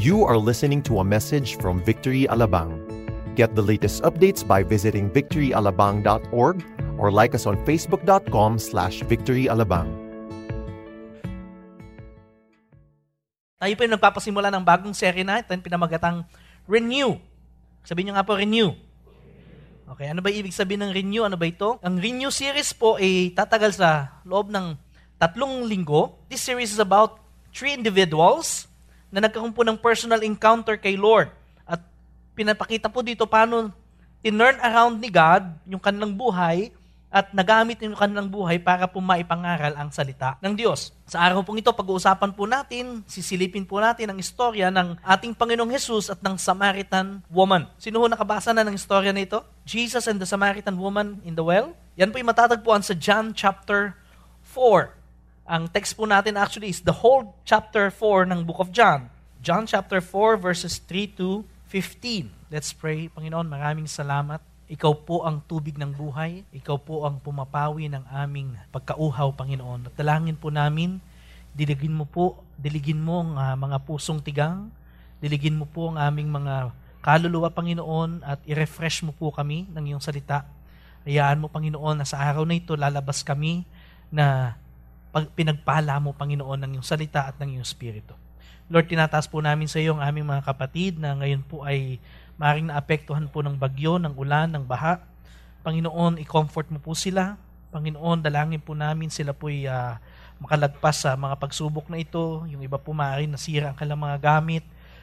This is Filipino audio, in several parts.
You are listening to a message from Victory Alabang. Get the latest updates by visiting victoryalabang.org or like us on facebook.com slash victoryalabang. Tayo po yung nagpapasimula ng bagong serye na ito, yung pinamagatang Renew. Sabihin nyo nga po, Renew. Okay, ano ba ibig sabihin ng Renew? Ano ba ito? Ang Renew series po ay tatagal sa loob ng tatlong linggo. This series is about three individuals na nagkaroon po ng personal encounter kay Lord. At pinapakita po dito paano tinurn around ni God yung kanilang buhay at nagamit yung kanilang buhay para po maipangaral ang salita ng Diyos. Sa araw pong ito, pag-uusapan po natin, sisilipin po natin ang istorya ng ating Panginoong Jesus at ng Samaritan woman. Sino ho nakabasa na ng istorya na ito? Jesus and the Samaritan woman in the well? Yan po yung matatagpuan sa John chapter 4. Ang text po natin actually is the whole chapter 4 ng book of John. John chapter 4 verses 3 to 15. Let's pray. Panginoon, maraming salamat ikaw po ang tubig ng buhay. Ikaw po ang pumapawi ng aming pagkauhaw, Panginoon. At dalangin po namin, diligin mo po, diligin mo ang uh, mga pusong tigang, diligin mo po ang aming mga kaluluwa, Panginoon, at i-refresh mo po kami ng iyong salita. Hayaan mo, Panginoon, na sa araw na ito lalabas kami na pag pinagpala mo, Panginoon, ng iyong salita at ng iyong spirito. Lord, tinataas po namin sa iyo ang aming mga kapatid na ngayon po ay maring naapektuhan po ng bagyo, ng ulan, ng baha. Panginoon, i-comfort mo po sila. Panginoon, dalangin po namin sila po ay uh, makalagpas sa mga pagsubok na ito. Yung iba po maaaring nasira ang kanilang mga gamit.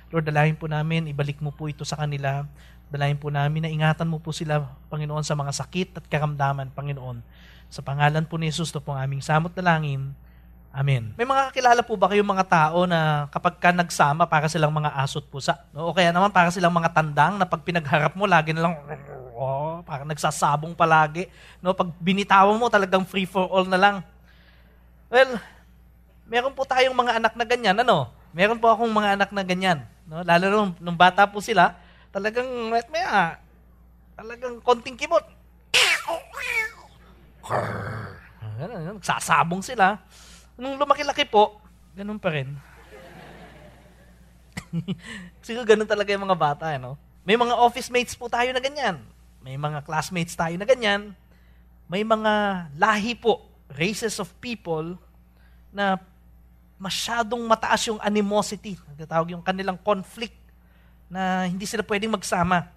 Lord, dalangin po namin, ibalik mo po ito sa kanila. Dalangin po namin na ingatan mo po sila, Panginoon, sa mga sakit at karamdaman, Panginoon. Sa pangalan po ni Jesus, ito po ang aming samot na langin. Amen. May mga kakilala po ba kayong mga tao na kapag ka nagsama, para silang mga asot pusa? No? O kaya naman para silang mga tandang na pag pinagharap mo, lagi na lang, oh, parang nagsasabong palagi. No? Pag binitawan mo, talagang free for all na lang. Well, meron po tayong mga anak na ganyan. Ano? Meron po akong mga anak na ganyan. No? Lalo nung, nung bata po sila, talagang, maya, talagang konting kimot. Nagsasabong sila. Nung lumaki-laki po, ganun pa rin. Siguro ganun talaga yung mga bata, eh, no? May mga office mates po tayo na ganyan. May mga classmates tayo na ganyan. May mga lahi po, races of people na masyadong mataas yung animosity. Nagtatawag yung kanilang conflict na hindi sila pwedeng magsama.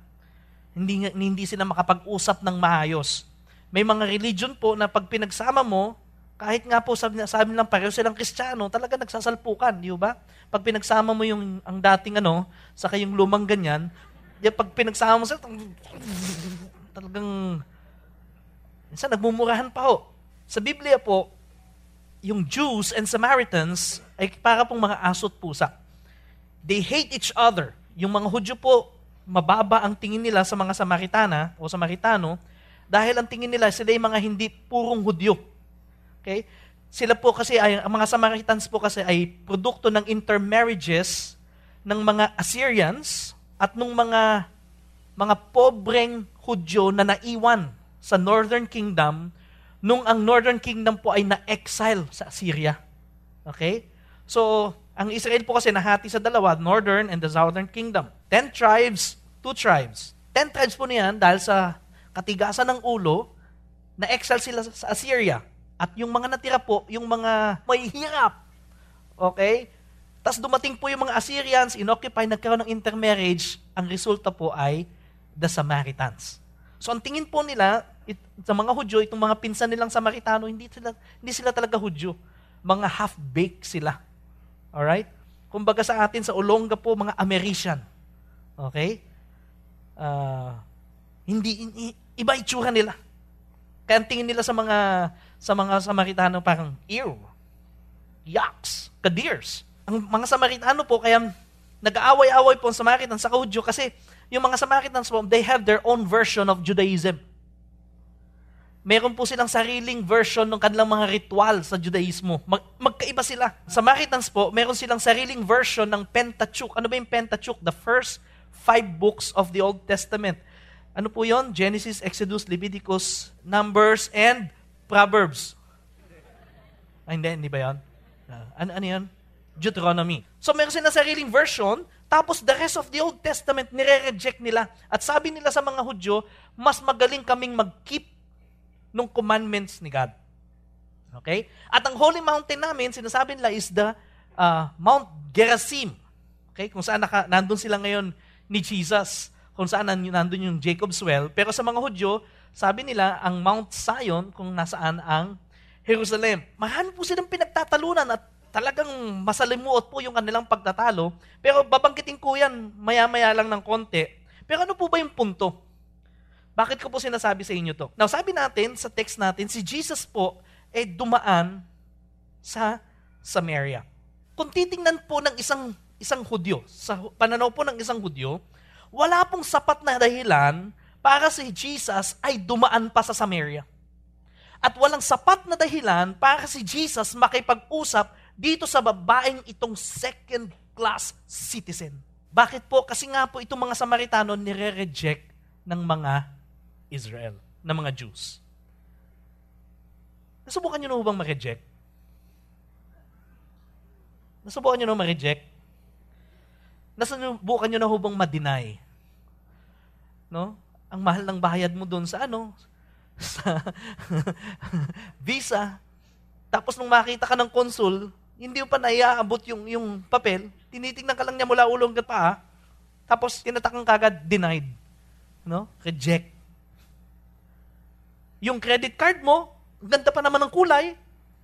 Hindi, hindi sila makapag-usap ng maayos. May mga religion po na pag pinagsama mo, kahit nga po sabi, sabi lang pareho silang kristyano, talaga nagsasalpukan, di ba? Pag pinagsama mo yung ang dating ano, sa kayong lumang ganyan, yung pag pinagsama mo sila, talagang minsan nagmumurahan pa ho. Sa Biblia po, yung Jews and Samaritans ay para pong mga asot pusa. They hate each other. Yung mga Hudyo po, mababa ang tingin nila sa mga Samaritana o Samaritano, dahil ang tingin nila, sila yung mga hindi purong Hudyo. Okay? Sila po kasi, ay, ang mga Samaritans po kasi ay produkto ng intermarriages ng mga Assyrians at ng mga mga pobreng Hudyo na naiwan sa Northern Kingdom nung ang Northern Kingdom po ay na-exile sa Assyria. Okay? So, ang Israel po kasi nahati sa dalawa, Northern and the Southern Kingdom. Ten tribes, two tribes. Ten tribes po niyan dahil sa katigasan ng ulo, na-exile sila sa Assyria. At yung mga natira po, yung mga may hirap. Okay? Tapos dumating po yung mga Assyrians, inoccupy, nagkaroon ng intermarriage, ang resulta po ay the Samaritans. So ang tingin po nila, it, sa mga Hudyo, itong mga pinsan nilang Samaritano, hindi sila, hindi sila talaga Hudyo. Mga half-baked sila. Alright? Kumbaga sa atin, sa Olonga po, mga American. Okay? Uh, hindi, iba itsura nila. Kaya tingin nila sa mga sa mga Samaritano parang, ew, yucks, kadirs. Ang mga Samaritano po, kaya nag-aaway-away po ang Samaritan sa Kaudyo kasi yung mga Samaritans po, they have their own version of Judaism. Meron po silang sariling version ng kanilang mga ritual sa Judaismo. Mag- magkaiba sila. Samaritans po, meron silang sariling version ng Pentateuch. Ano ba yung Pentateuch? The first five books of the Old Testament. Ano po yon? Genesis, Exodus, Leviticus, Numbers, and Proverbs. Ay, hindi, hindi ba yan? Uh, ano, ano yan? Deuteronomy. So meron sila sariling version, tapos the rest of the Old Testament nire-reject nila. At sabi nila sa mga Hudyo, mas magaling kaming mag-keep ng commandments ni God. Okay? At ang holy mountain namin, sinasabi nila is the uh, Mount Gerizim. Okay? Kung saan naka, nandun sila ngayon ni Jesus. Kung saan nandun yung Jacob's Well. Pero sa mga Hudyo, sabi nila, ang Mount Zion, kung nasaan ang Jerusalem. Marami po silang pinagtatalunan at talagang masalimuot po yung kanilang pagtatalo. Pero babangkitin ko yan maya-maya lang ng konti. Pero ano po ba yung punto? Bakit ko po sinasabi sa inyo to? Now, sabi natin sa text natin, si Jesus po ay eh, dumaan sa Samaria. Kung titingnan po ng isang isang Hudyo, sa pananaw po ng isang Hudyo, wala pong sapat na dahilan para si Jesus ay dumaan pa sa Samaria. At walang sapat na dahilan para si Jesus makipag-usap dito sa babaeng itong second class citizen. Bakit po? Kasi nga po itong mga Samaritano nire-reject ng mga Israel, ng mga Jews. Nasubukan nyo na bang ma-reject? Nasubukan nyo na ma-reject? Nasubukan nyo na bang ma-deny? No? Ang mahal ng bayad mo doon sa ano? Sa visa. Tapos nung makita ka ng consul, hindi pa naiaabot yung, yung papel, tinitingnan ka lang niya mula ulong ka pa, tapos tinatakang kagad, denied. No? Reject. Yung credit card mo, ganda pa naman ng kulay,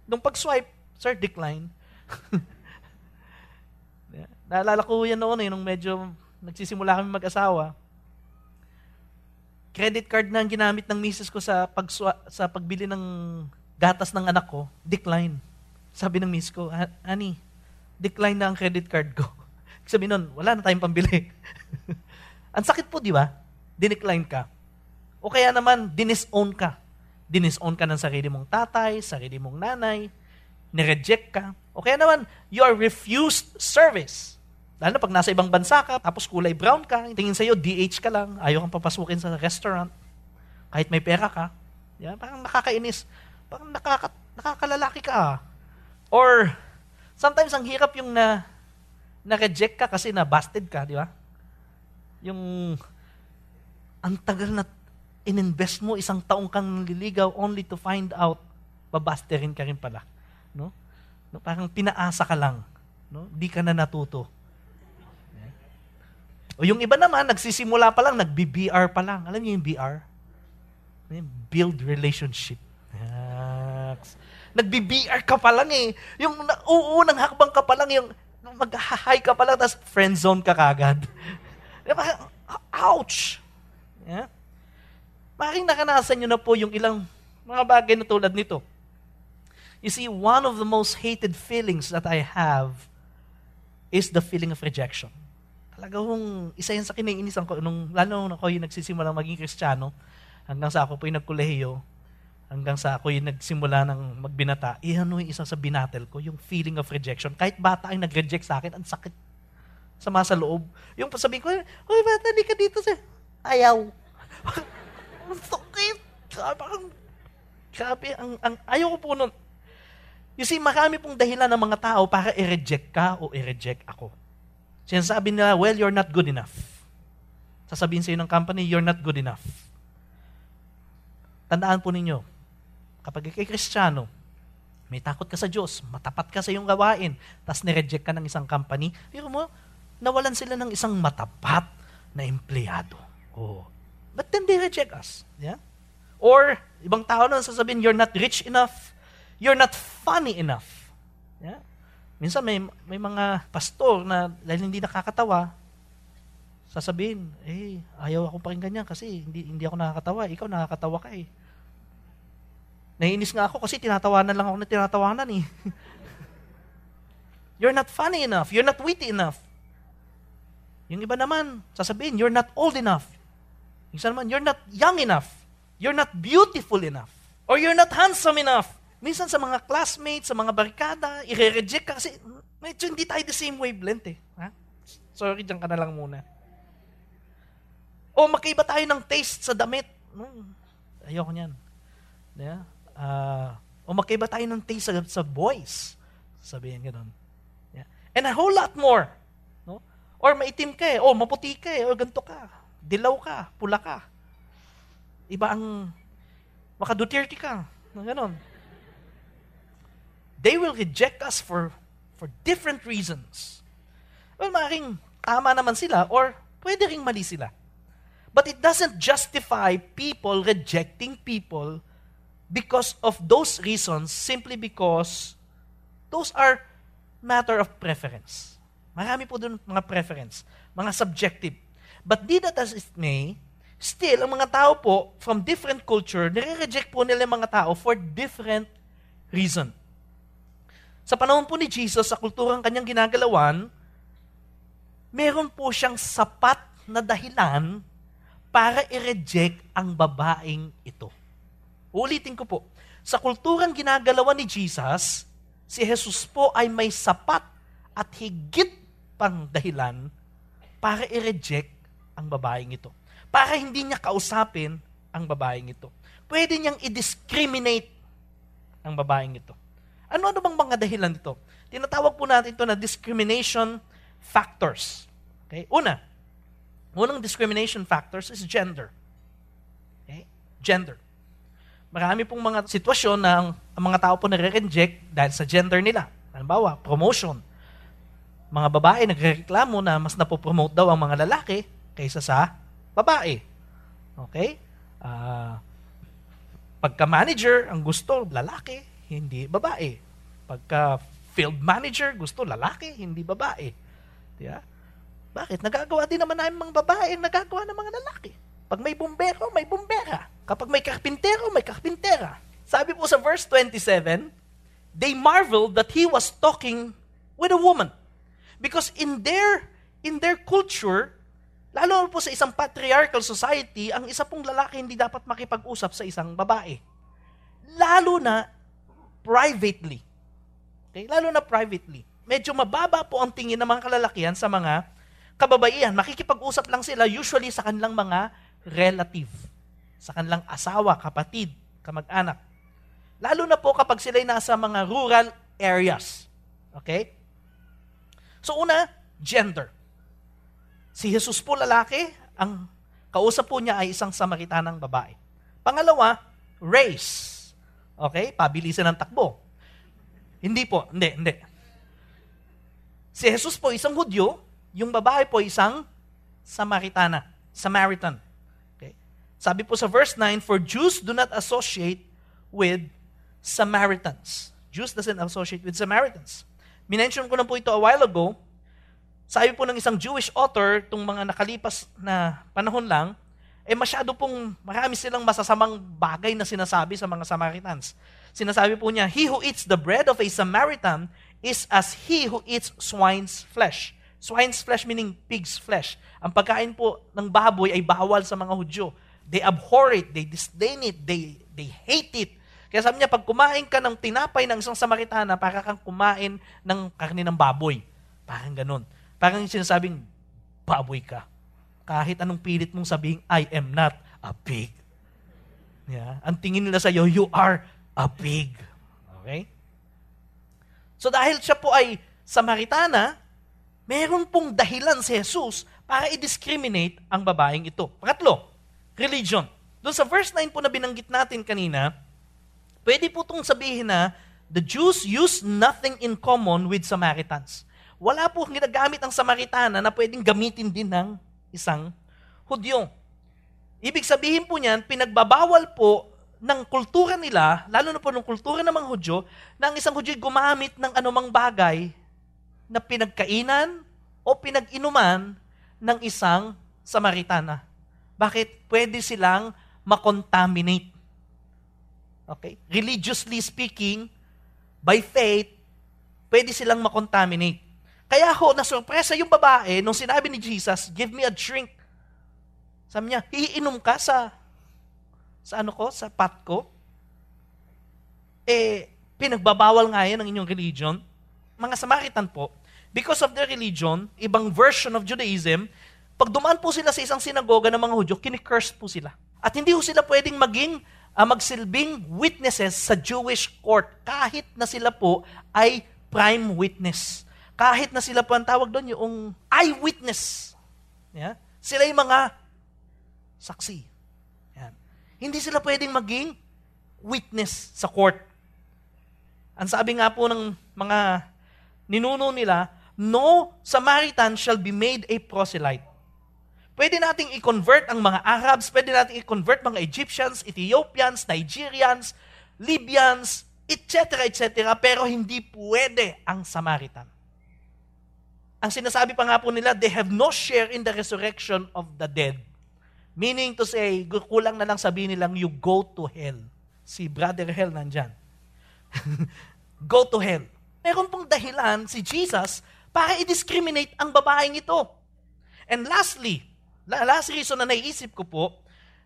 nung pag-swipe, sir, decline. Naalala ko yan noon eh, nung medyo nagsisimula kami mag-asawa. Credit card na ang ginamit ng misis ko sa, pag sa pagbili ng gatas ng anak ko, decline. Sabi ng miss ko, Honey, decline na ang credit card ko. Sabi nun, wala na tayong pambili. ang sakit po, di ba? Dinecline ka. O kaya naman, dinisown ka. Dinisown ka ng sarili mong tatay, sarili mong nanay, nireject ka. O kaya naman, you are refused service. Lalo na pag nasa ibang bansa ka, tapos kulay brown ka, tingin sa'yo, DH ka lang, ayaw kang papasukin sa restaurant, kahit may pera ka. Yeah, parang nakakainis. Parang nakaka, nakakalalaki ka. Or, sometimes ang hirap yung na, na-reject ka kasi na-busted ka, di ba? Yung, ang tagal na ininvest mo, isang taong kang nililigaw only to find out, babasterin ka rin pala. No? no? Parang pinaasa ka lang. No? Di ka na natuto. O yung iba naman, nagsisimula pa lang, nag-BR pa lang. Alam niyo yung BR? Build relationship. Yes. Nagbi-BR ka pa lang eh. Yung uunang hakbang ka pa lang, yung mag-hi ka pa lang, tapos friend zone ka kagad. Ouch! Yeah? Maring nakanasan nyo na po yung ilang mga bagay na tulad nito. You see, one of the most hated feelings that I have is the feeling of rejection. Talaga hong isa yan sa kiniinisan ko, nung, lalo nung ako yung nagsisimula maging kristyano, hanggang sa ako po yung nagkolehiyo, hanggang sa ako yung nagsimula ng magbinata, iyan yung isa sa binatel ko, yung feeling of rejection. Kahit bata ay nag-reject sa akin, ang sakit. Sama sa loob. Yung sabihin ko, Uy, bata, di ka dito sa... Ayaw. ang sakit. Parang, grabe, ang, ang, ayaw ko po nun. You see, marami pong dahilan ng mga tao para i-reject ka o i-reject ako. Sinasabi nila, well, you're not good enough. Sasabihin sa iyo ng company, you're not good enough. Tandaan po ninyo, Kapag ikay kristyano, may takot ka sa Diyos, matapat ka sa iyong gawain, tapos nireject ka ng isang company, pero mo, nawalan sila ng isang matapat na empleyado. Oh. But then they reject us. Yeah? Or, ibang tao na sasabihin, you're not rich enough, you're not funny enough. Yeah? Minsan may, may mga pastor na dahil hindi nakakatawa, sasabihin, eh, ayaw ako pa rin kasi hindi, hindi ako nakakatawa. Ikaw nakakatawa ka eh. Naiinis nga ako kasi tinatawanan lang ako na tinatawanan eh. you're not funny enough. You're not witty enough. Yung iba naman, sasabihin, you're not old enough. Yung isa naman, you're not young enough. You're not beautiful enough. Or you're not handsome enough. Minsan sa mga classmates, sa mga barkada, i-reject ka kasi medyo hindi tayo the same wavelength eh. Ha? Sorry, dyan ka na lang muna. O magkaiba tayo ng taste sa damit. Hmm, ayoko niyan. Yeah? Uh, o magkaiba tayo ng taste sa, sa boys. Sabihin ganun. Yeah. And a whole lot more. No? Or maitim ka eh, o maputi ka eh, o ganito ka, dilaw ka, pula ka. Iba ang makadutirti ka, na ganon. They will reject us for for different reasons. Well, maaaring tama naman sila or pwede ring mali sila. But it doesn't justify people rejecting people because of those reasons simply because those are matter of preference. Marami po doon mga preference, mga subjective. But be that as it may, still, ang mga tao po from different culture, nire-reject po nila mga tao for different reason. Sa panahon po ni Jesus, sa kulturang kanyang ginagalawan, meron po siyang sapat na dahilan para i-reject ang babaeng ito. Ulitin ko po, sa kulturang ginagalawan ni Jesus, si Jesus po ay may sapat at higit pang dahilan para i-reject ang babaeng ito. Para hindi niya kausapin ang babaeng ito. Pwede niyang i-discriminate ang babaeng ito. Ano-ano bang mga dahilan nito? Tinatawag po natin ito na discrimination factors. Okay? Una, unang discrimination factors is gender. Okay? Gender. Marami pong mga sitwasyon na ang, ang mga tao po nare-reject dahil sa gender nila. Halimbawa, promotion. Mga babae nagrereklamo na mas napopromote daw ang mga lalaki kaysa sa babae. Okay? Uh, pagka-manager, ang gusto, lalaki, hindi babae. Pagka field manager, gusto lalaki, hindi babae. Diba? Bakit? Nagagawa din naman namin mga babae nagagawa ng mga lalaki. Pag may bumbero, may bumbera. Kapag may karpintero, may karpintera. Sabi po sa verse 27, they marveled that he was talking with a woman. Because in their in their culture, lalo po sa isang patriarchal society, ang isa pong lalaki hindi dapat makipag-usap sa isang babae. Lalo na privately. Okay? Lalo na privately. Medyo mababa po ang tingin ng mga kalalakihan sa mga kababaihan. Makikipag-usap lang sila usually sa kanilang mga relative. Sa kanilang asawa, kapatid, kamag-anak. Lalo na po kapag sila'y nasa mga rural areas. Okay? So una, gender. Si Jesus po lalaki, ang kausap po niya ay isang Samaritanang babae. Pangalawa, race. Okay? Pabilisan ng takbo. Hindi po, hindi, hindi. Si Jesus po isang Hudyo, yung babae po isang Samaritana, Samaritan. Okay? Sabi po sa verse 9, For Jews do not associate with Samaritans. Jews doesn't associate with Samaritans. Minention ko na po ito a while ago. Sabi po ng isang Jewish author, itong mga nakalipas na panahon lang, eh masyado pong marami silang masasamang bagay na sinasabi sa mga Samaritans. Sinasabi po niya, He who eats the bread of a Samaritan is as he who eats swine's flesh. Swine's flesh meaning pig's flesh. Ang pagkain po ng baboy ay bawal sa mga Hudyo. They abhor it, they disdain it, they, they hate it. Kaya sabi niya, pag kumain ka ng tinapay ng isang Samaritana, para kang kumain ng karne ng baboy. Parang ganun. Parang sinasabing, baboy ka. Kahit anong pilit mong sabihin, I am not a pig. Yeah? Ang tingin nila sa iyo, you are a pig. Okay? So dahil siya po ay Samaritana, meron pong dahilan si Jesus para i-discriminate ang babaeng ito. Pangatlo, religion. Doon sa verse 9 po na binanggit natin kanina, Pwede po itong sabihin na the Jews use nothing in common with Samaritans. Wala po ginagamit ang Samaritana na pwedeng gamitin din ng isang Hudyo. Ibig sabihin po niyan, pinagbabawal po ng kultura nila, lalo na po ng kultura ng mga Hudyo, na ang isang Hudyo gumamit ng anumang bagay na pinagkainan o pinag-inuman ng isang Samaritana. Bakit? Pwede silang makontaminate Okay? Religiously speaking, by faith, pwede silang makontaminate. Kaya ho, nasurpresa yung babae nung sinabi ni Jesus, give me a drink. Sabi niya, iinom ka sa, sa ano ko, sa pot ko? Eh, pinagbabawal nga yan ng inyong religion. Mga Samaritan po, because of their religion, ibang version of Judaism, pag dumaan po sila sa isang sinagoga ng mga Hudyo, kinikurse po sila. At hindi ho sila pwedeng maging uh, magsilbing witnesses sa Jewish court kahit na sila po ay prime witness. Kahit na sila po ang tawag doon, yung eyewitness. Yeah? Sila yung mga saksi. Hindi sila pwedeng maging witness sa court. Ang sabi nga po ng mga ninuno nila, no Samaritan shall be made a proselyte. Pwede nating i-convert ang mga Arabs, pwede nating i-convert mga Egyptians, Ethiopians, Nigerians, Libyans, etc., etc., pero hindi pwede ang Samaritan. Ang sinasabi pa nga po nila, they have no share in the resurrection of the dead. Meaning to say, kulang na lang sabihin nilang, you go to hell. Si Brother Hell nandyan. go to hell. Meron pong dahilan si Jesus para i-discriminate ang babaeng ito. And lastly, last reason na naisip ko po,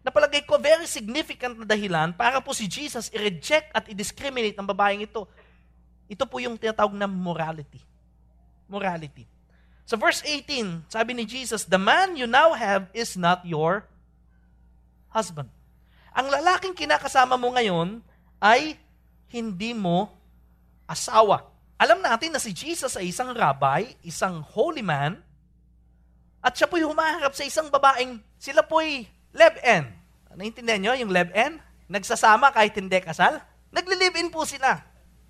napalagay ko very significant na dahilan para po si Jesus i-reject at i-discriminate ang babaeng ito. Ito po yung tinatawag na morality. Morality. Sa verse 18, sabi ni Jesus, The man you now have is not your husband. Ang lalaking kinakasama mo ngayon ay hindi mo asawa. Alam natin na si Jesus ay isang rabbi, isang holy man, at siya po'y humaharap sa isang babaeng, sila po'y leb-en. Naintindihan nyo yung leb-en? Nagsasama kahit hindi kasal? Nagli-live-in po sila.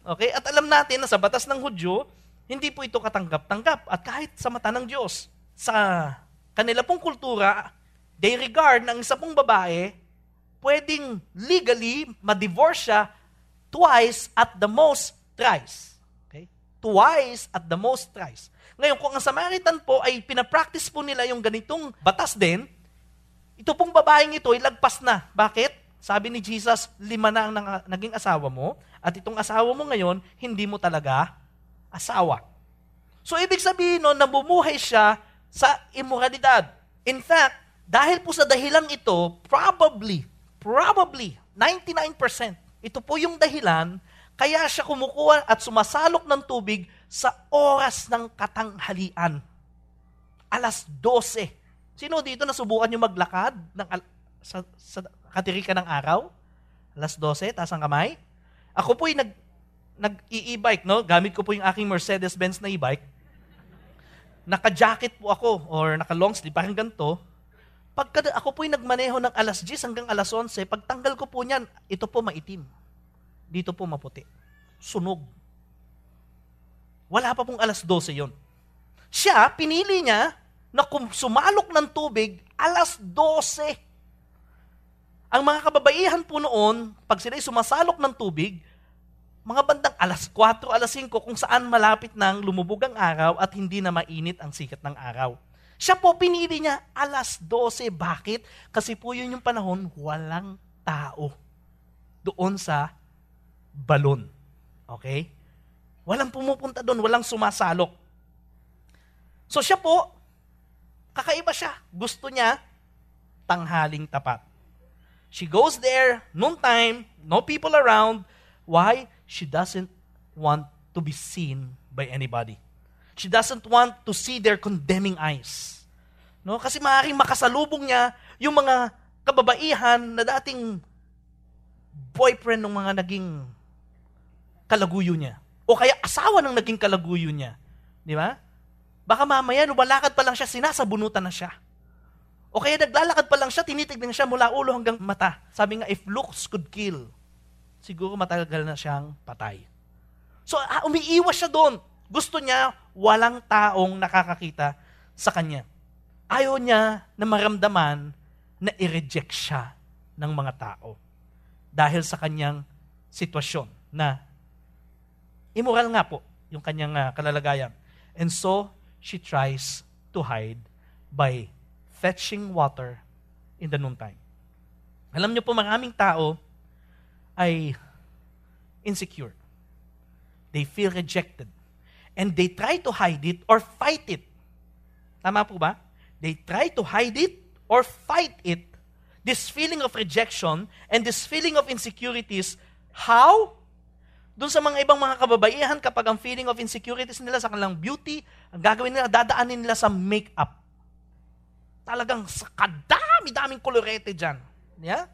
Okay? At alam natin na sa batas ng Hudyo, hindi po ito katanggap-tanggap. At kahit sa mata ng Diyos, sa kanila pong kultura, they regard ng isa pong babae, pwedeng legally ma-divorce siya twice at the most thrice. Okay? Twice at the most thrice. Ngayon, kung ang Samaritan po ay pinapractice po nila yung ganitong batas din, ito pong babaeng ito ay lagpas na. Bakit? Sabi ni Jesus, lima na ang naging asawa mo, at itong asawa mo ngayon, hindi mo talaga asawa. So, ibig sabihin no, nabumuhay siya sa immoralidad. In fact, dahil po sa dahilang ito, probably, probably, 99%, ito po yung dahilan kaya siya kumukuha at sumasalok ng tubig sa oras ng katanghalian. Alas 12. Sino dito nasubukan yung maglakad ng al- sa, sa katirika ng araw? Alas 12, taas ang kamay. Ako po yung nag, nag-i-e-bike, no? Gamit ko po yung aking Mercedes-Benz na e-bike. Naka-jacket po ako or naka-long sleeve, parang ganito. Pagka ako po yung nagmaneho ng alas 10 hanggang alas 11, pagtanggal ko po niyan, ito po maitim. Dito po maputi. Sunog wala pa pong alas 12 yon. Siya, pinili niya na kung sumalok ng tubig, alas 12. Ang mga kababaihan po noon, pag sila'y sumasalok ng tubig, mga bandang alas 4, alas 5, kung saan malapit nang lumubog ang araw at hindi na mainit ang sikat ng araw. Siya po pinili niya alas 12. Bakit? Kasi po yun yung panahon, walang tao doon sa balon. Okay? Walang pumupunta doon, walang sumasalok. So siya po, kakaiba siya. Gusto niya, tanghaling tapat. She goes there, noon time, no people around. Why? She doesn't want to be seen by anybody. She doesn't want to see their condemning eyes. No? Kasi maaaring makasalubong niya yung mga kababaihan na dating boyfriend ng mga naging kalaguyo niya. O kaya asawa ng naging kalaguyo niya. Di ba? Baka mamaya, lumalakad pa lang siya, sinasabunutan na siya. O kaya naglalakad pa lang siya, tinitignan siya mula ulo hanggang mata. Sabi nga, if looks could kill, siguro matagal na siyang patay. So, ah, umiiwas siya doon. Gusto niya, walang taong nakakakita sa kanya. Ayaw niya na maramdaman na i-reject siya ng mga tao dahil sa kanyang sitwasyon na Immoral nga po yung kanyang uh, kalalagayan. And so, she tries to hide by fetching water in the noontime. Alam niyo po, maraming tao ay insecure. They feel rejected. And they try to hide it or fight it. Tama po ba? They try to hide it or fight it. This feeling of rejection and this feeling of insecurities, how? Doon sa mga ibang mga kababaihan, kapag ang feeling of insecurities nila sa kanilang beauty, ang gagawin nila, dadaanin nila sa makeup. Talagang sa kadami-daming kolorete dyan. Yeah?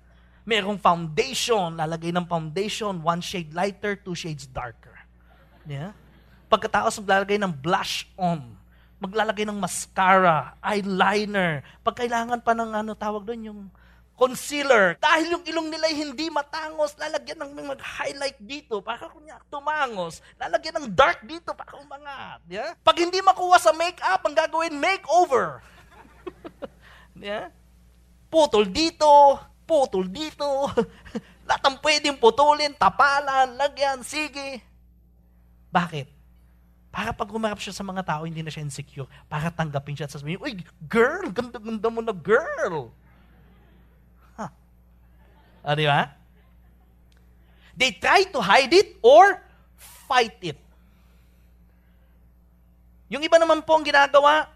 Merong foundation, lalagay ng foundation, one shade lighter, two shades darker. Yeah? Pagkatapos maglalagay ng blush on, maglalagay ng mascara, eyeliner, pag kailangan pa ng ano tawag doon, yung concealer. Dahil yung ilong nila hindi matangos, lalagyan ng mga highlight dito para kunya tumangos. Lalagyan ng dark dito para umangat. Yeah? Pag hindi makuha sa makeup, ang gagawin, makeover. yeah? Putol dito, putol dito. Lahat ang pwedeng putulin, tapalan, lagyan, sige. Bakit? Para pag humarap siya sa mga tao, hindi na siya insecure. Para tanggapin siya at sasabihin, Uy, girl, ganda-ganda mo na girl. O, di ba? They try to hide it or fight it. Yung iba naman po ang ginagawa,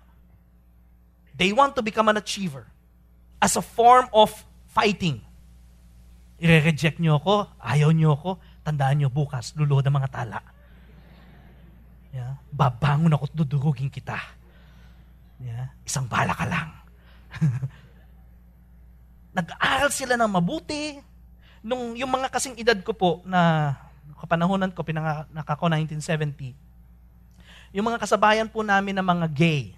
they want to become an achiever as a form of fighting. Ire-reject nyo ako, ayaw nyo ako, tandaan nyo bukas, luluhod ang mga tala. Yeah? Babangon ako at dudurugin kita. Yeah? Isang bala ka lang. nag-aaral sila ng mabuti. Nung yung mga kasing edad ko po na kapanahonan ko, pinanganak ako 1970, yung mga kasabayan po namin na mga gay,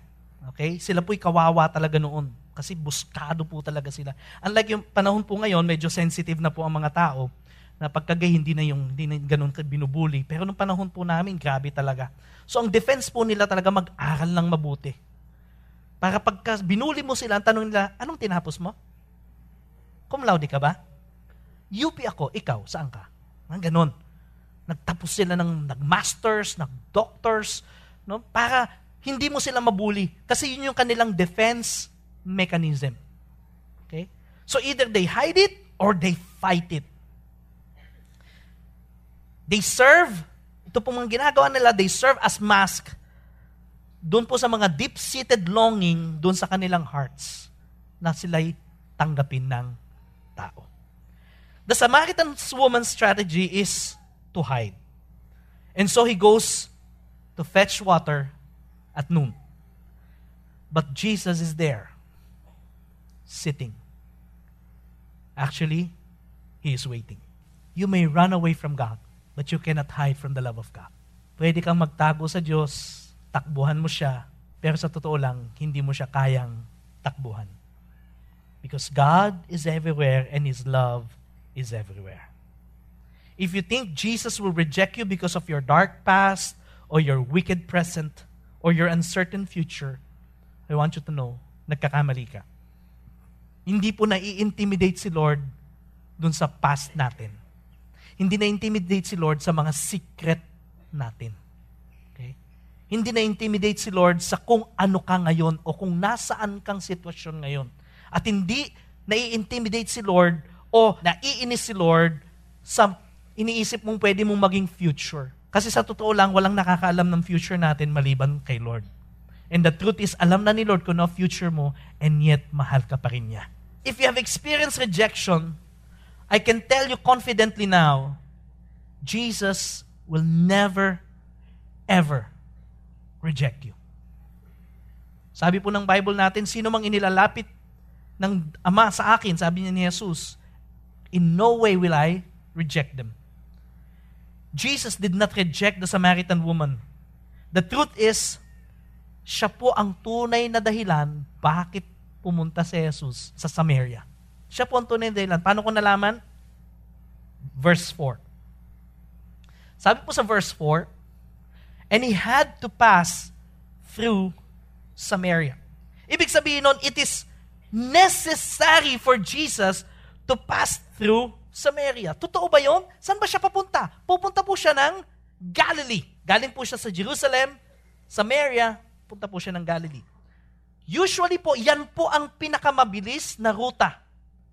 okay, sila po'y kawawa talaga noon. Kasi buskado po talaga sila. Unlike yung panahon po ngayon, medyo sensitive na po ang mga tao, na pagka-gay, hindi na yung hindi na ganun binubuli. Pero nung panahon po namin, grabe talaga. So ang defense po nila talaga mag-aral ng mabuti. Para pagka binuli mo sila, ang tanong nila, anong tinapos mo? Cum laude ka ba? UP ako, ikaw, saan ka? Ah, ganon. Nagtapos sila ng nag-masters, nag-doctors, no? para hindi mo sila mabuli. Kasi yun yung kanilang defense mechanism. Okay? So either they hide it or they fight it. They serve, ito po mga ginagawa nila, they serve as mask doon po sa mga deep-seated longing doon sa kanilang hearts na sila'y tanggapin ng tao. The Samaritan woman's strategy is to hide. And so he goes to fetch water at noon. But Jesus is there, sitting. Actually, he is waiting. You may run away from God, but you cannot hide from the love of God. Pwede kang magtago sa Diyos, takbuhan mo siya, pero sa totoo lang, hindi mo siya kayang takbuhan. Because God is everywhere and His love is everywhere. If you think Jesus will reject you because of your dark past or your wicked present or your uncertain future, I want you to know, nagkakamali ka. Hindi po nai-intimidate si Lord dun sa past natin. Hindi na-intimidate si Lord sa mga secret natin. Okay? Hindi na-intimidate si Lord sa kung ano ka ngayon o kung nasaan kang sitwasyon ngayon. At hindi nai-intimidate si Lord o naiinis si Lord sa iniisip mong pwede mong maging future. Kasi sa totoo lang, walang nakakaalam ng future natin maliban kay Lord. And the truth is, alam na ni Lord kung ano future mo, and yet mahal ka pa rin niya. If you have experienced rejection, I can tell you confidently now, Jesus will never, ever reject you. Sabi po ng Bible natin, sino mang inilalapit ng Ama sa akin, sabi niya ni Jesus, in no way will I reject them. Jesus did not reject the Samaritan woman. The truth is, siya po ang tunay na dahilan bakit pumunta si Jesus sa Samaria. Siya po ang tunay na dahilan. Paano ko nalaman? Verse 4. Sabi po sa verse 4, And he had to pass through Samaria. Ibig sabihin nun, it is necessary for Jesus to pass through Samaria. Totoo ba yon? Saan ba siya papunta? Pupunta po siya ng Galilee. Galing po siya sa Jerusalem, Samaria, punta po siya ng Galilee. Usually po, yan po ang pinakamabilis na ruta.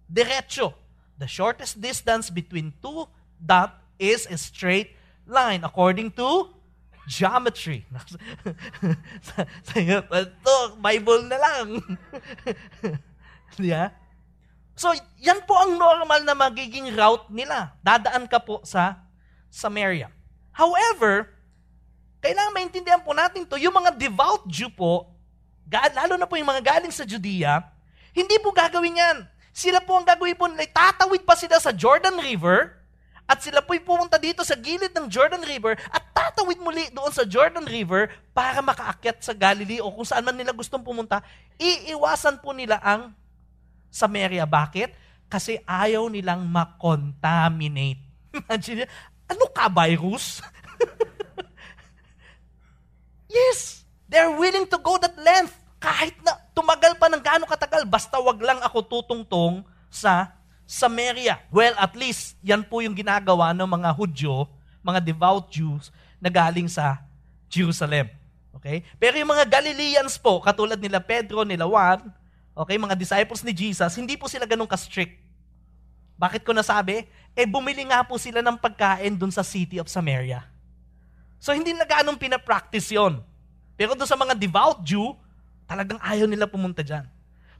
Diretso. The shortest distance between two dot is a straight line according to geometry. Ito, Bible na lang. Yeah? So, yan po ang normal na magiging route nila. Dadaan ka po sa Samaria. However, kailangan maintindihan po natin to, yung mga devout Jew po, lalo na po yung mga galing sa Judea, hindi po gagawin yan. Sila po ang gagawin po tatawid pa sila sa Jordan River, At sila po'y pumunta dito sa gilid ng Jordan River at tatawid muli doon sa Jordan River para makaakyat sa Galilee o kung saan man nila gustong pumunta. Iiwasan po nila ang Samaria. Bakit? Kasi ayaw nilang makontaminate. Imagine, ano ka, virus? yes, they're willing to go that length. Kahit na tumagal pa ng gaano katagal, basta wag lang ako tutungtong sa Samaria. Well, at least, yan po yung ginagawa ng mga Hudyo, mga devout Jews, na galing sa Jerusalem. Okay? Pero yung mga Galileans po, katulad nila Pedro, nila Juan, okay, mga disciples ni Jesus, hindi po sila ganun ka-strict. Bakit ko nasabi? Eh, bumili nga po sila ng pagkain dun sa city of Samaria. So, hindi na ganong pinapractice yon. Pero doon sa mga devout Jew, talagang ayaw nila pumunta dyan.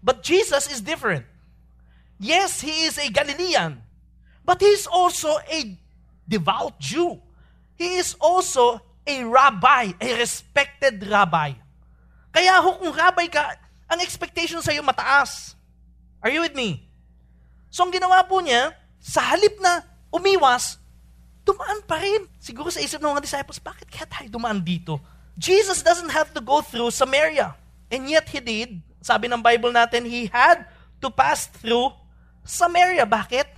But Jesus is different. Yes, he is a Galilean, but he is also a devout Jew. He is also a rabbi, a respected rabbi. Kaya ho, kung rabbi ka, ang expectation sa iyo mataas. Are you with me? So ang ginawa po niya, sa halip na umiwas, dumaan pa rin. Siguro sa isip ng mga disciples, bakit kaya tayo dumaan dito? Jesus doesn't have to go through Samaria. And yet he did. Sabi ng Bible natin, he had to pass through Samaria. Bakit?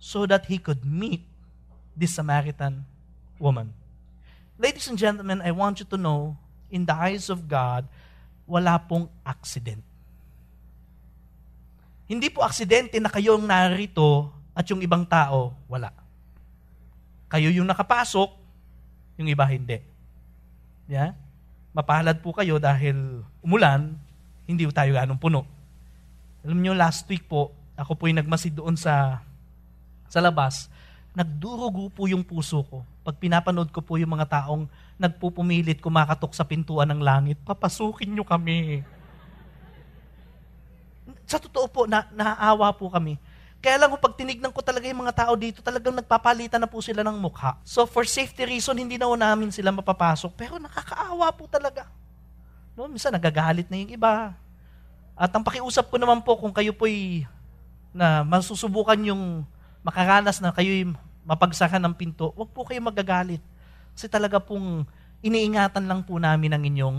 So that he could meet this Samaritan woman. Ladies and gentlemen, I want you to know, in the eyes of God, wala pong accident. Hindi po aksidente na kayong narito at yung ibang tao, wala. Kayo yung nakapasok, yung iba hindi. Yeah? Mapalad po kayo dahil umulan, hindi tayo ganong puno. Alam nyo, last week po, ako po'y nagmasid doon sa, sa labas, nagdurugo po yung puso ko. Pag pinapanood ko po yung mga taong nagpupumilit kumakatok sa pintuan ng langit, papasukin nyo kami. Sa totoo po, na, naaawa po kami. Kaya lang pag tinignan ko talaga yung mga tao dito, talagang nagpapalitan na po sila ng mukha. So for safety reason, hindi na namin sila mapapasok. Pero nakakaawa po talaga. No, minsan nagagalit na yung iba. At ang pakiusap ko naman po, kung kayo po'y na masusubukan yung makaranas na kayo'y mapagsakan ng pinto, huwag po kayo magagalit. Kasi talaga pong iniingatan lang po namin ang inyong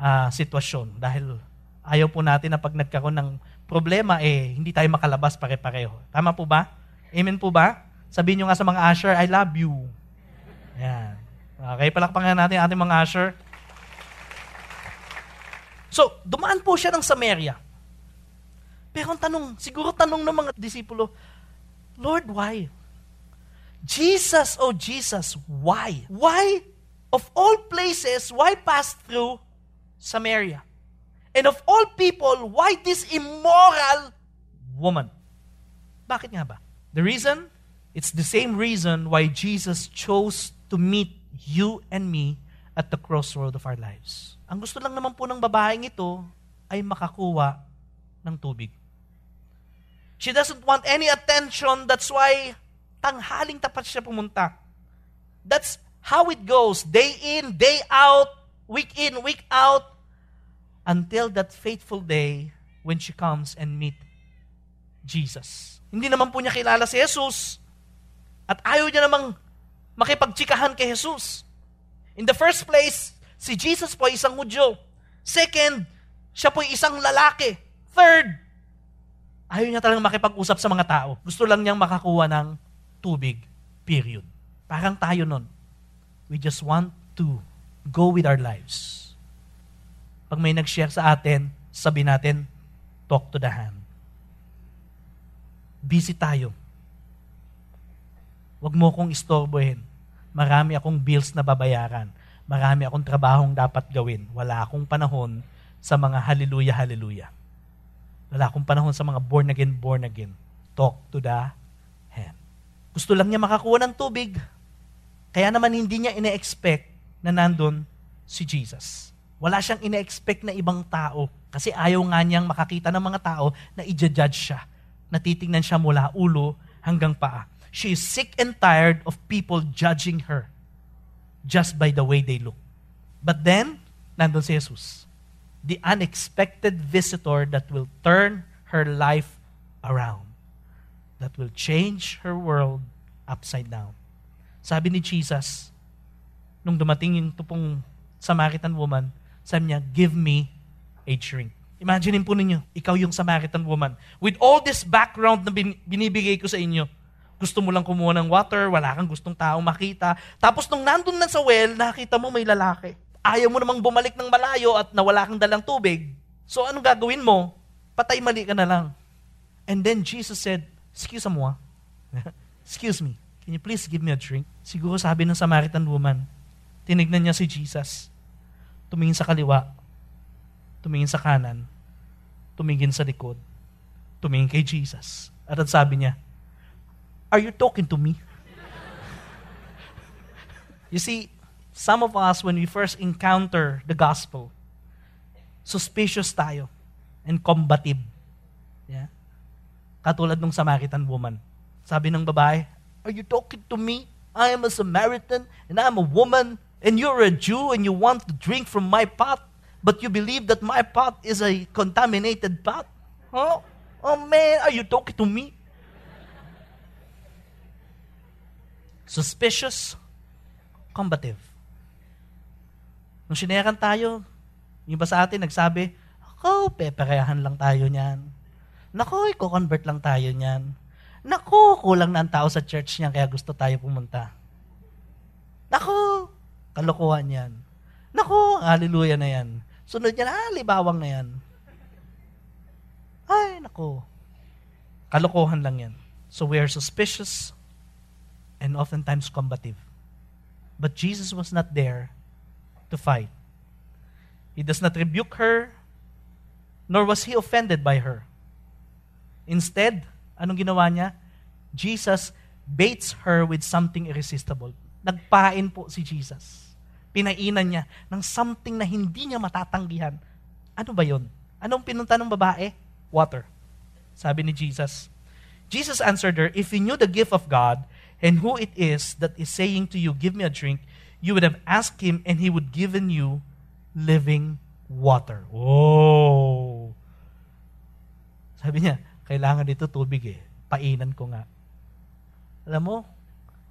uh, sitwasyon. Dahil ayaw po natin na pag nagkaroon ng problema, eh, hindi tayo makalabas pare-pareho. Tama po ba? Amen po ba? Sabihin nyo nga sa mga usher, I love you. Yan. Okay, palakpakan natin ating mga usher. So, dumaan po siya ng Samaria. Pero ang tanong, siguro tanong ng mga disipulo, Lord, why? Jesus, oh Jesus, why? Why, of all places, why pass through Samaria? And of all people, why this immoral woman? Bakit nga ba? The reason? It's the same reason why Jesus chose to meet you and me at the crossroad of our lives. Ang gusto lang naman po ng babaeng ito ay makakuha ng tubig. She doesn't want any attention. That's why tanghaling tapat siya pumunta. That's how it goes. Day in, day out, week in, week out, until that faithful day when she comes and meet Jesus. Hindi naman po niya kilala si Jesus. At ayaw niya namang makipagtsikahan kay Jesus. In the first place, si Jesus po ay isang Hudyo. Second, siya po ay isang lalaki. Third, Ayaw niya talagang makipag-usap sa mga tao. Gusto lang niyang makakuha ng tubig. Period. Parang tayo nun. We just want to go with our lives. Pag may nag-share sa atin, sabi natin, talk to the hand. Busy tayo. Huwag mo kong istorbohin. Marami akong bills na babayaran. Marami akong trabahong dapat gawin. Wala akong panahon sa mga hallelujah, hallelujah. Wala akong panahon sa mga born again, born again. Talk to the hand. Gusto lang niya makakuha ng tubig. Kaya naman hindi niya ine-expect na nandun si Jesus. Wala siyang ine-expect na ibang tao kasi ayaw nga niyang makakita ng mga tao na i-judge siya. Natitingnan siya mula ulo hanggang paa. She is sick and tired of people judging her just by the way they look. But then, nandun si Jesus the unexpected visitor that will turn her life around, that will change her world upside down. Sabi ni Jesus, nung dumating yung tupong Samaritan woman, sabi niya, give me a drink. Imagine po ninyo, ikaw yung Samaritan woman. With all this background na binibigay ko sa inyo, gusto mo lang kumuha ng water, wala kang gustong tao makita. Tapos nung nandun na sa well, nakita mo may lalaki. Ayaw mo namang bumalik ng malayo at nawala kang dalang tubig. So anong gagawin mo? Patay mali ka na lang. And then Jesus said, excuse mo ah. excuse me, can you please give me a drink? Siguro sabi ng Samaritan woman, tinignan niya si Jesus. Tumingin sa kaliwa, tumingin sa kanan, tumingin sa likod, tumingin kay Jesus. At at sabi niya, Are you talking to me? you see, some of us, when we first encounter the gospel, suspicious tayo and combative. Yeah? Katulad ng Samaritan woman. Sabi ng babae, Are you talking to me? I am a Samaritan and I'm a woman and you're a Jew and you want to drink from my pot? but you believe that my pot is a contaminated pot? Huh? Oh man, are you talking to me? Suspicious, combative. Nung sineran tayo, yung ba sa atin nagsabi, ako, peperehan lang tayo niyan. Nako, i-convert lang tayo niyan. Nako, kulang na ang tao sa church niyan kaya gusto tayo pumunta. Nako, kalokohan yan. Nako, hallelujah na yan. Sunod niya, ah, libawang na yan. Ay, nako. Kalokohan lang yan. So we are suspicious and oftentimes combative. But Jesus was not there to fight. He does not rebuke her, nor was he offended by her. Instead, anong ginawa niya? Jesus baits her with something irresistible. Nagpain po si Jesus pinainan niya ng something na hindi niya matatanggihan. Ano ba yon? Anong pinunta ng babae? Water. Sabi ni Jesus. Jesus answered her, If you knew the gift of God and who it is that is saying to you, Give me a drink, you would have asked him and he would given you living water. Oh! Sabi niya, kailangan dito tubig eh. Painan ko nga. Alam mo,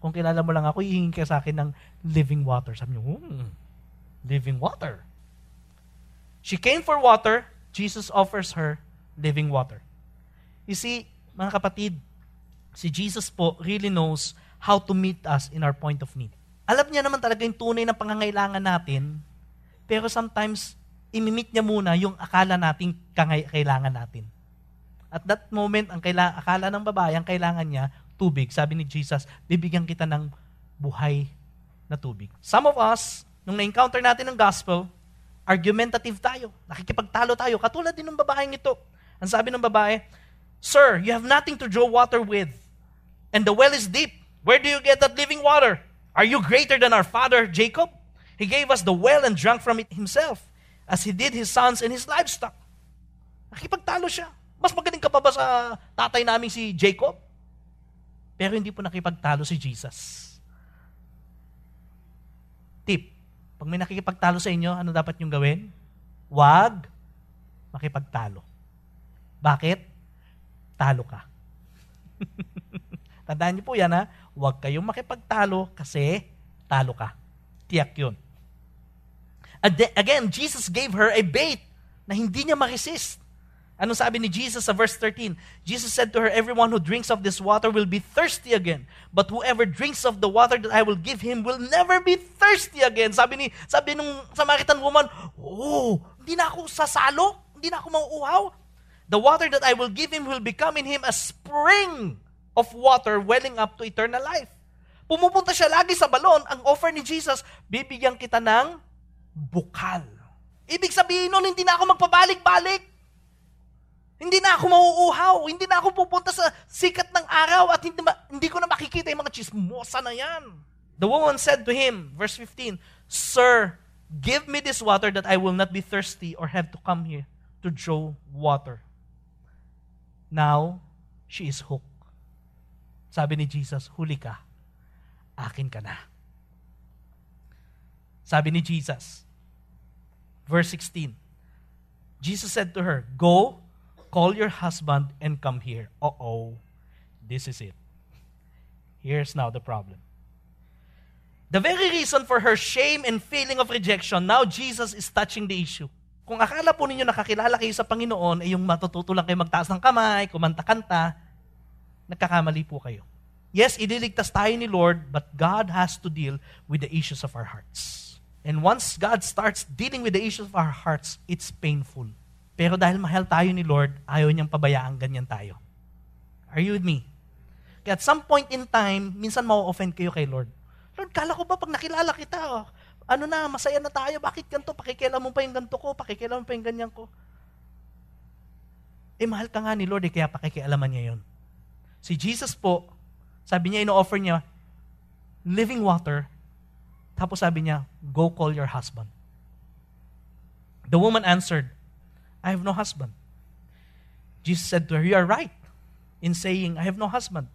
kung kilala mo lang ako, hihingin ka sa akin ng living water. Sabi niyo, hmm, living water. She came for water. Jesus offers her living water. You see, mga kapatid, si Jesus po really knows how to meet us in our point of need. Alam niya naman talaga yung tunay na pangangailangan natin, pero sometimes, imimit niya muna yung akala nating kailangan natin. At that moment, ang kaila- akala ng babae, ang kailangan niya, tubig. Sabi ni Jesus, bibigyan kita ng buhay na tubig. Some of us, nung na-encounter natin ang gospel, argumentative tayo. Nakikipagtalo tayo. Katulad din ng babaeng ito. Ang sabi ng babae, Sir, you have nothing to draw water with. And the well is deep. Where do you get that living water? Are you greater than our father Jacob? He gave us the well and drank from it himself, as he did his sons and his livestock. Nakipagtalo siya. Mas magaling ka pa ba sa tatay namin si Jacob? Pero hindi po nakipagtalo si Jesus. Tip, pag may nakikipagtalo sa inyo, ano dapat niyong gawin? Huwag makipagtalo. Bakit? Talo ka. Tandaan niyo po yan ha. Huwag kayong makipagtalo kasi talo ka. Tiyak yun. Again, Jesus gave her a bait na hindi niya maresist. Ano sabi ni Jesus sa verse 13? Jesus said to her, Everyone who drinks of this water will be thirsty again. But whoever drinks of the water that I will give him will never be thirsty again. Sabi ni sabi nung Samaritan woman, Oh, hindi na ako sasalo. Hindi na ako mauuhaw. The water that I will give him will become in him a spring of water welling up to eternal life. Pumupunta siya lagi sa balon. Ang offer ni Jesus, bibigyan kita ng bukal. Ibig sabihin nun, hindi na ako magpabalik-balik. Hindi na ako mauuhaw. Hindi na ako pupunta sa sikat ng araw at hindi, hindi ko na makikita yung mga chismosa na yan. The woman said to him, verse 15, Sir, give me this water that I will not be thirsty or have to come here to draw water. Now, she is hooked. Sabi ni Jesus, huli ka. Akin ka na. Sabi ni Jesus, verse 16, Jesus said to her, Go, Call your husband and come here. Uh oh, this is it. Here's now the problem. The very reason for her shame and feeling of rejection, now Jesus is touching the issue. Kung akala po ninyo nakakilala kayo sa Panginoon, ay yung matututo lang kayo magtaas ng kamay, kumanta-kanta, nagkakamali po kayo. Yes, ililigtas tayo ni Lord, but God has to deal with the issues of our hearts. And once God starts dealing with the issues of our hearts, it's painful. Pero dahil mahal tayo ni Lord, ayaw niyang pabayaan ganyan tayo. Are you with me? Kaya at some point in time, minsan ma-offend kayo kay Lord. Lord, kala ko ba pag nakilala kita, oh, ano na, masaya na tayo, bakit ganito? Pakikialam mo pa yung ganito ko, pakikialam mo pa yung ganyan ko. Eh, mahal ka nga ni Lord, eh, kaya pakikialaman niya yun. Si Jesus po, sabi niya, ino-offer niya, living water, tapos sabi niya, go call your husband. The woman answered, I have no husband. Jesus said to her, You are right in saying, I have no husband.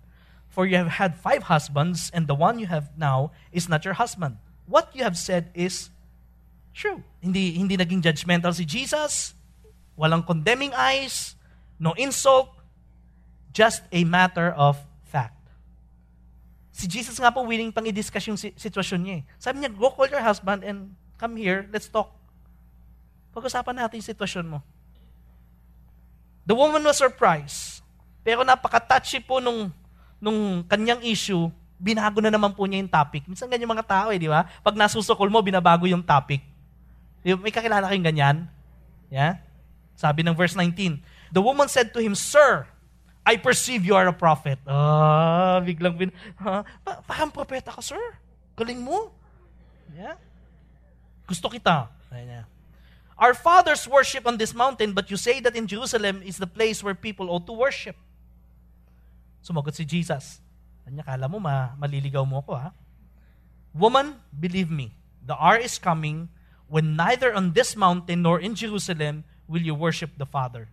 For you have had five husbands, and the one you have now is not your husband. What you have said is true. Hindi, hindi naging judgmental si Jesus. Walang condemning eyes. No insult. Just a matter of fact. Si Jesus nga po willing pang i-discuss yung sitwasyon niya. Eh. Sabi niya, go call your husband and come here, let's talk. Pag-usapan natin yung sitwasyon mo. The woman was surprised. Pero napaka-touchy po nung nung kanyang issue, binago na naman po niya yung topic. Minsan ganyan mga tao eh, di ba? Pag nasusukol mo, binabago yung topic. May kakilala kayong ganyan? Yeah? Sabi ng verse 19, The woman said to him, Sir, I perceive you are a prophet. Ah, biglang bin... Ha? Pa parang propeta ka, sir. Galing mo. Yeah? Gusto kita. Ayan Our fathers worship on this mountain, but you say that in Jerusalem is the place where people ought to worship. Sumagot si Jesus. Kanya, kala mo, ma maliligaw mo ako, ha? Woman, believe me, the hour is coming when neither on this mountain nor in Jerusalem will you worship the Father.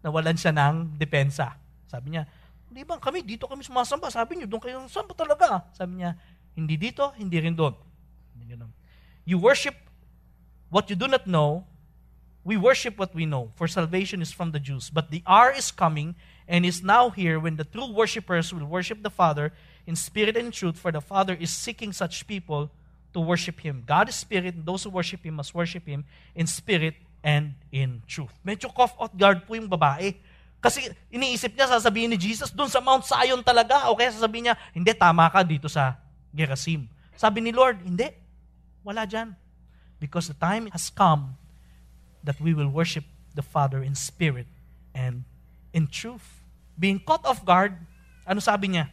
Nawalan siya ng depensa. Sabi niya, hindi ba kami, dito kami sumasamba. Sabi niyo, doon kayo samba talaga. Sabi niya, hindi dito, hindi rin doon. You worship what you do not know. We worship what we know, for salvation is from the Jews. But the hour is coming and is now here when the true worshippers will worship the Father in spirit and in truth, for the Father is seeking such people to worship Him. God is spirit, and those who worship Him must worship Him in spirit and in truth. Medyo cough out guard po yung babae. Kasi iniisip niya, sasabihin ni Jesus, doon sa Mount Zion talaga. O kaya sasabihin niya, hindi, tama ka dito sa Gerasim. Sabi ni Lord, hindi. Wala dyan. Because the time has come that we will worship the Father in spirit and in truth being caught off guard, ano sabi niya?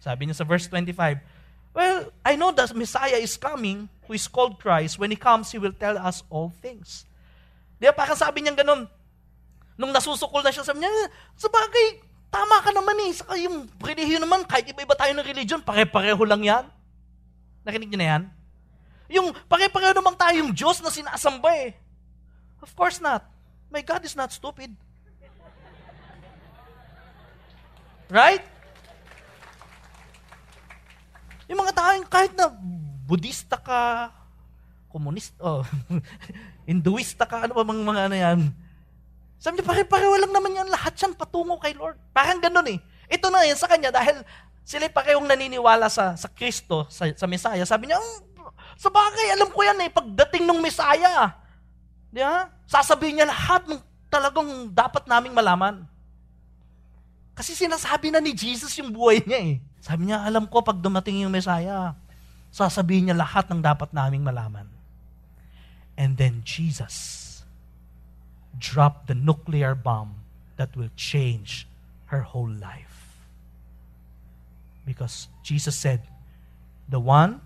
Sabi niya sa verse 25, Well, I know that Messiah is coming, who is called Christ. When He comes, He will tell us all things. Di ba, parang sabi niya ganun. Nung nasusukol na siya, sabi niya, sa bagay, tama ka naman eh. Saka yung relihiyon naman, kahit iba-iba tayo ng religion, pare-pareho lang yan. Nakinig niyo na yan? Yung pare-pareho naman tayong Diyos na sinasamba eh. Of course not. My God is not stupid. Right? Yung mga tao, kahit na Budista ka, komunista, oh, Hinduista ka, ano pa mga, mga ano yan. Sabi niya, pare-pareho lang naman yan, lahat yan patungo kay Lord. Parang ganun eh. Ito na yan sa kanya dahil sila parehong naniniwala sa, sa Kristo, sa, sa Messiah. Sabi niya, mm, sa bagay, alam ko yan eh, pagdating ng Messiah, di ba? Sasabihin niya lahat ng talagang dapat naming malaman. Kasi sinasabi na ni Jesus yung buhay niya eh. Sabi niya, alam ko pag dumating yung Messiah, sasabihin niya lahat ng dapat naming malaman. And then Jesus dropped the nuclear bomb that will change her whole life. Because Jesus said, The one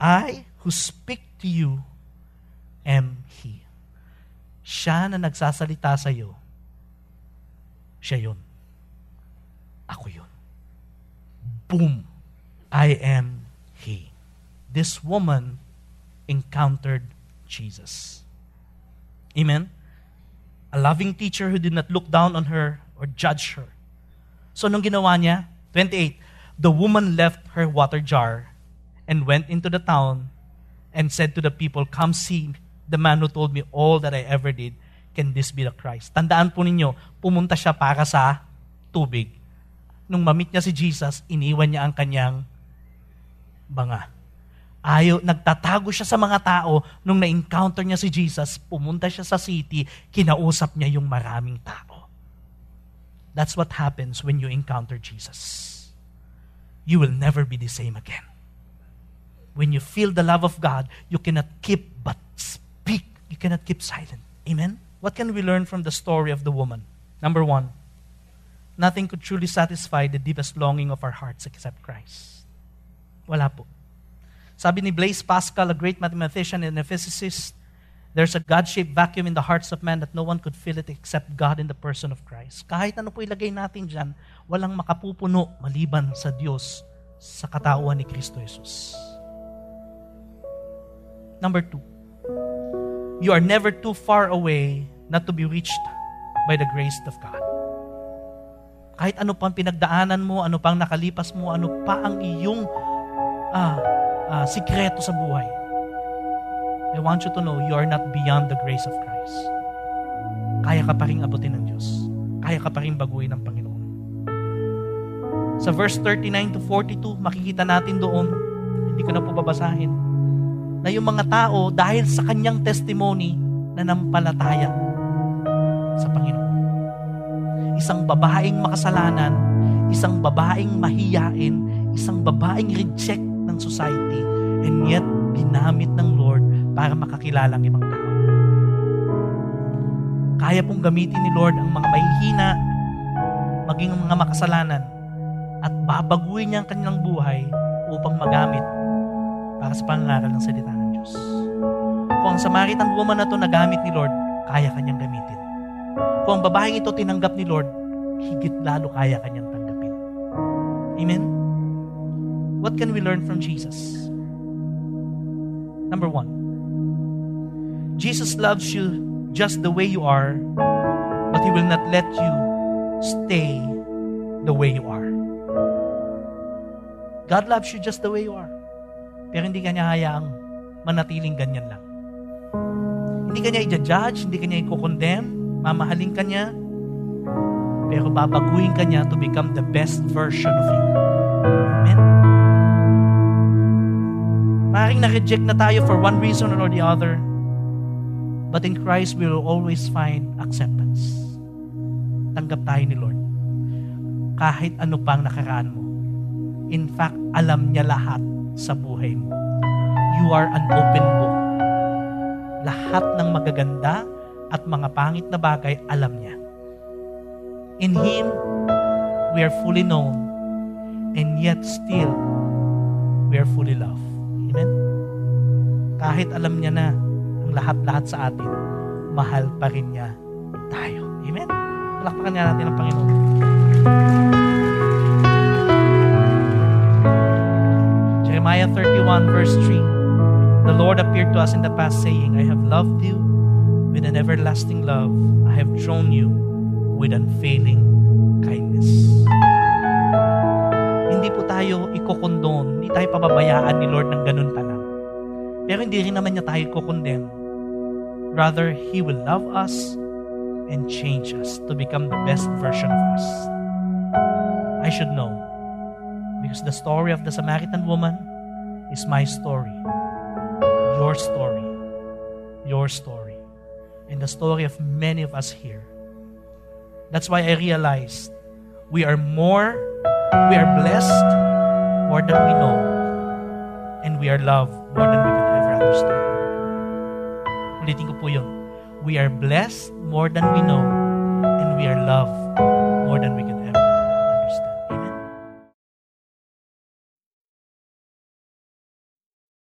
I who speak to you am He. Siya na nagsasalita sa iyo siya yun. Ako yun. Boom! I am He. This woman encountered Jesus. Amen? A loving teacher who did not look down on her or judge her. So, nung ginawa niya? 28. The woman left her water jar and went into the town and said to the people, Come see the man who told me all that I ever did can this be the Christ? Tandaan po ninyo, pumunta siya para sa tubig. Nung mamit niya si Jesus, iniwan niya ang kanyang banga. Ayaw, nagtatago siya sa mga tao. Nung na-encounter niya si Jesus, pumunta siya sa city, kinausap niya yung maraming tao. That's what happens when you encounter Jesus. You will never be the same again. When you feel the love of God, you cannot keep but speak. You cannot keep silent. Amen? What can we learn from the story of the woman? Number one, nothing could truly satisfy the deepest longing of our hearts except Christ. Wala po. Sabi ni Blaise Pascal, a great mathematician and a physicist, there's a God-shaped vacuum in the hearts of men that no one could fill it except God in the person of Christ. Kahit ano po ilagay natin dyan, walang makapupuno maliban sa Diyos sa katauhan ni Kristo Jesus. Number two, you are never too far away not to be reached by the grace of God. Kahit ano pang pinagdaanan mo, ano pang nakalipas mo, ano pa ang iyong ah, uh, sikreto sa buhay. I want you to know you are not beyond the grace of Christ. Kaya ka pa rin abutin ng Diyos. Kaya ka pa rin baguhin ng Panginoon. Sa verse 39 to 42, makikita natin doon, hindi ko na po babasahin, na yung mga tao, dahil sa kanyang testimony, na nampalataya sa Panginoon. Isang babaeng makasalanan, isang babaeng mahiyain, isang babaeng reject ng society and yet ginamit ng Lord para makakilala ang ibang tao. Kaya pong gamitin ni Lord ang mga mahihina, maging mga makasalanan, at babaguhin niya ang kanilang buhay upang magamit para sa pangaral ng salita ng Diyos. Kung ang Samaritan woman na to nagamit ni Lord, kaya kanyang gamitin. Kung ang babaeng ito tinanggap ni Lord, higit lalo kaya kanyang tanggapin. Amen? What can we learn from Jesus? Number one, Jesus loves you just the way you are, but He will not let you stay the way you are. God loves you just the way you are. Pero hindi kanya hayaang manatiling ganyan lang. Hindi kanya i-judge, hindi kanya i-condemn, mamahalin kanya, pero babaguhin kanya to become the best version of you. Amen? Maring na-reject na tayo for one reason or the other. But in Christ, we will always find acceptance. Tanggap tayo ni Lord. Kahit ano pang nakaraan mo. In fact, alam niya lahat sa buhay mo. You are an open book. Lahat ng magaganda at mga pangit na bagay, alam niya. In Him, we are fully known, and yet still, we are fully loved. Amen? Kahit alam niya na ang lahat-lahat sa atin, mahal pa rin niya tayo. Amen? Palakpakan niya natin ang Panginoon. Jeremiah 31 verse 3 The Lord appeared to us in the past saying, I have loved you with an everlasting love. I have drawn you with unfailing kindness. Hindi po tayo ikokondon hindi tayo pababayaan ni Lord ng ganun pa lang. Pero hindi rin naman niya tayo kukondem. Rather, He will love us and change us to become the best version of us. I should know. Because the story of the Samaritan woman is my story. Your story. Your story. And the story of many of us here. That's why I realized we are more, we are blessed more than we know, and we are loved more than we could ever understand. Ulitin ko po yun. We are blessed more than we know, and we are loved more than we could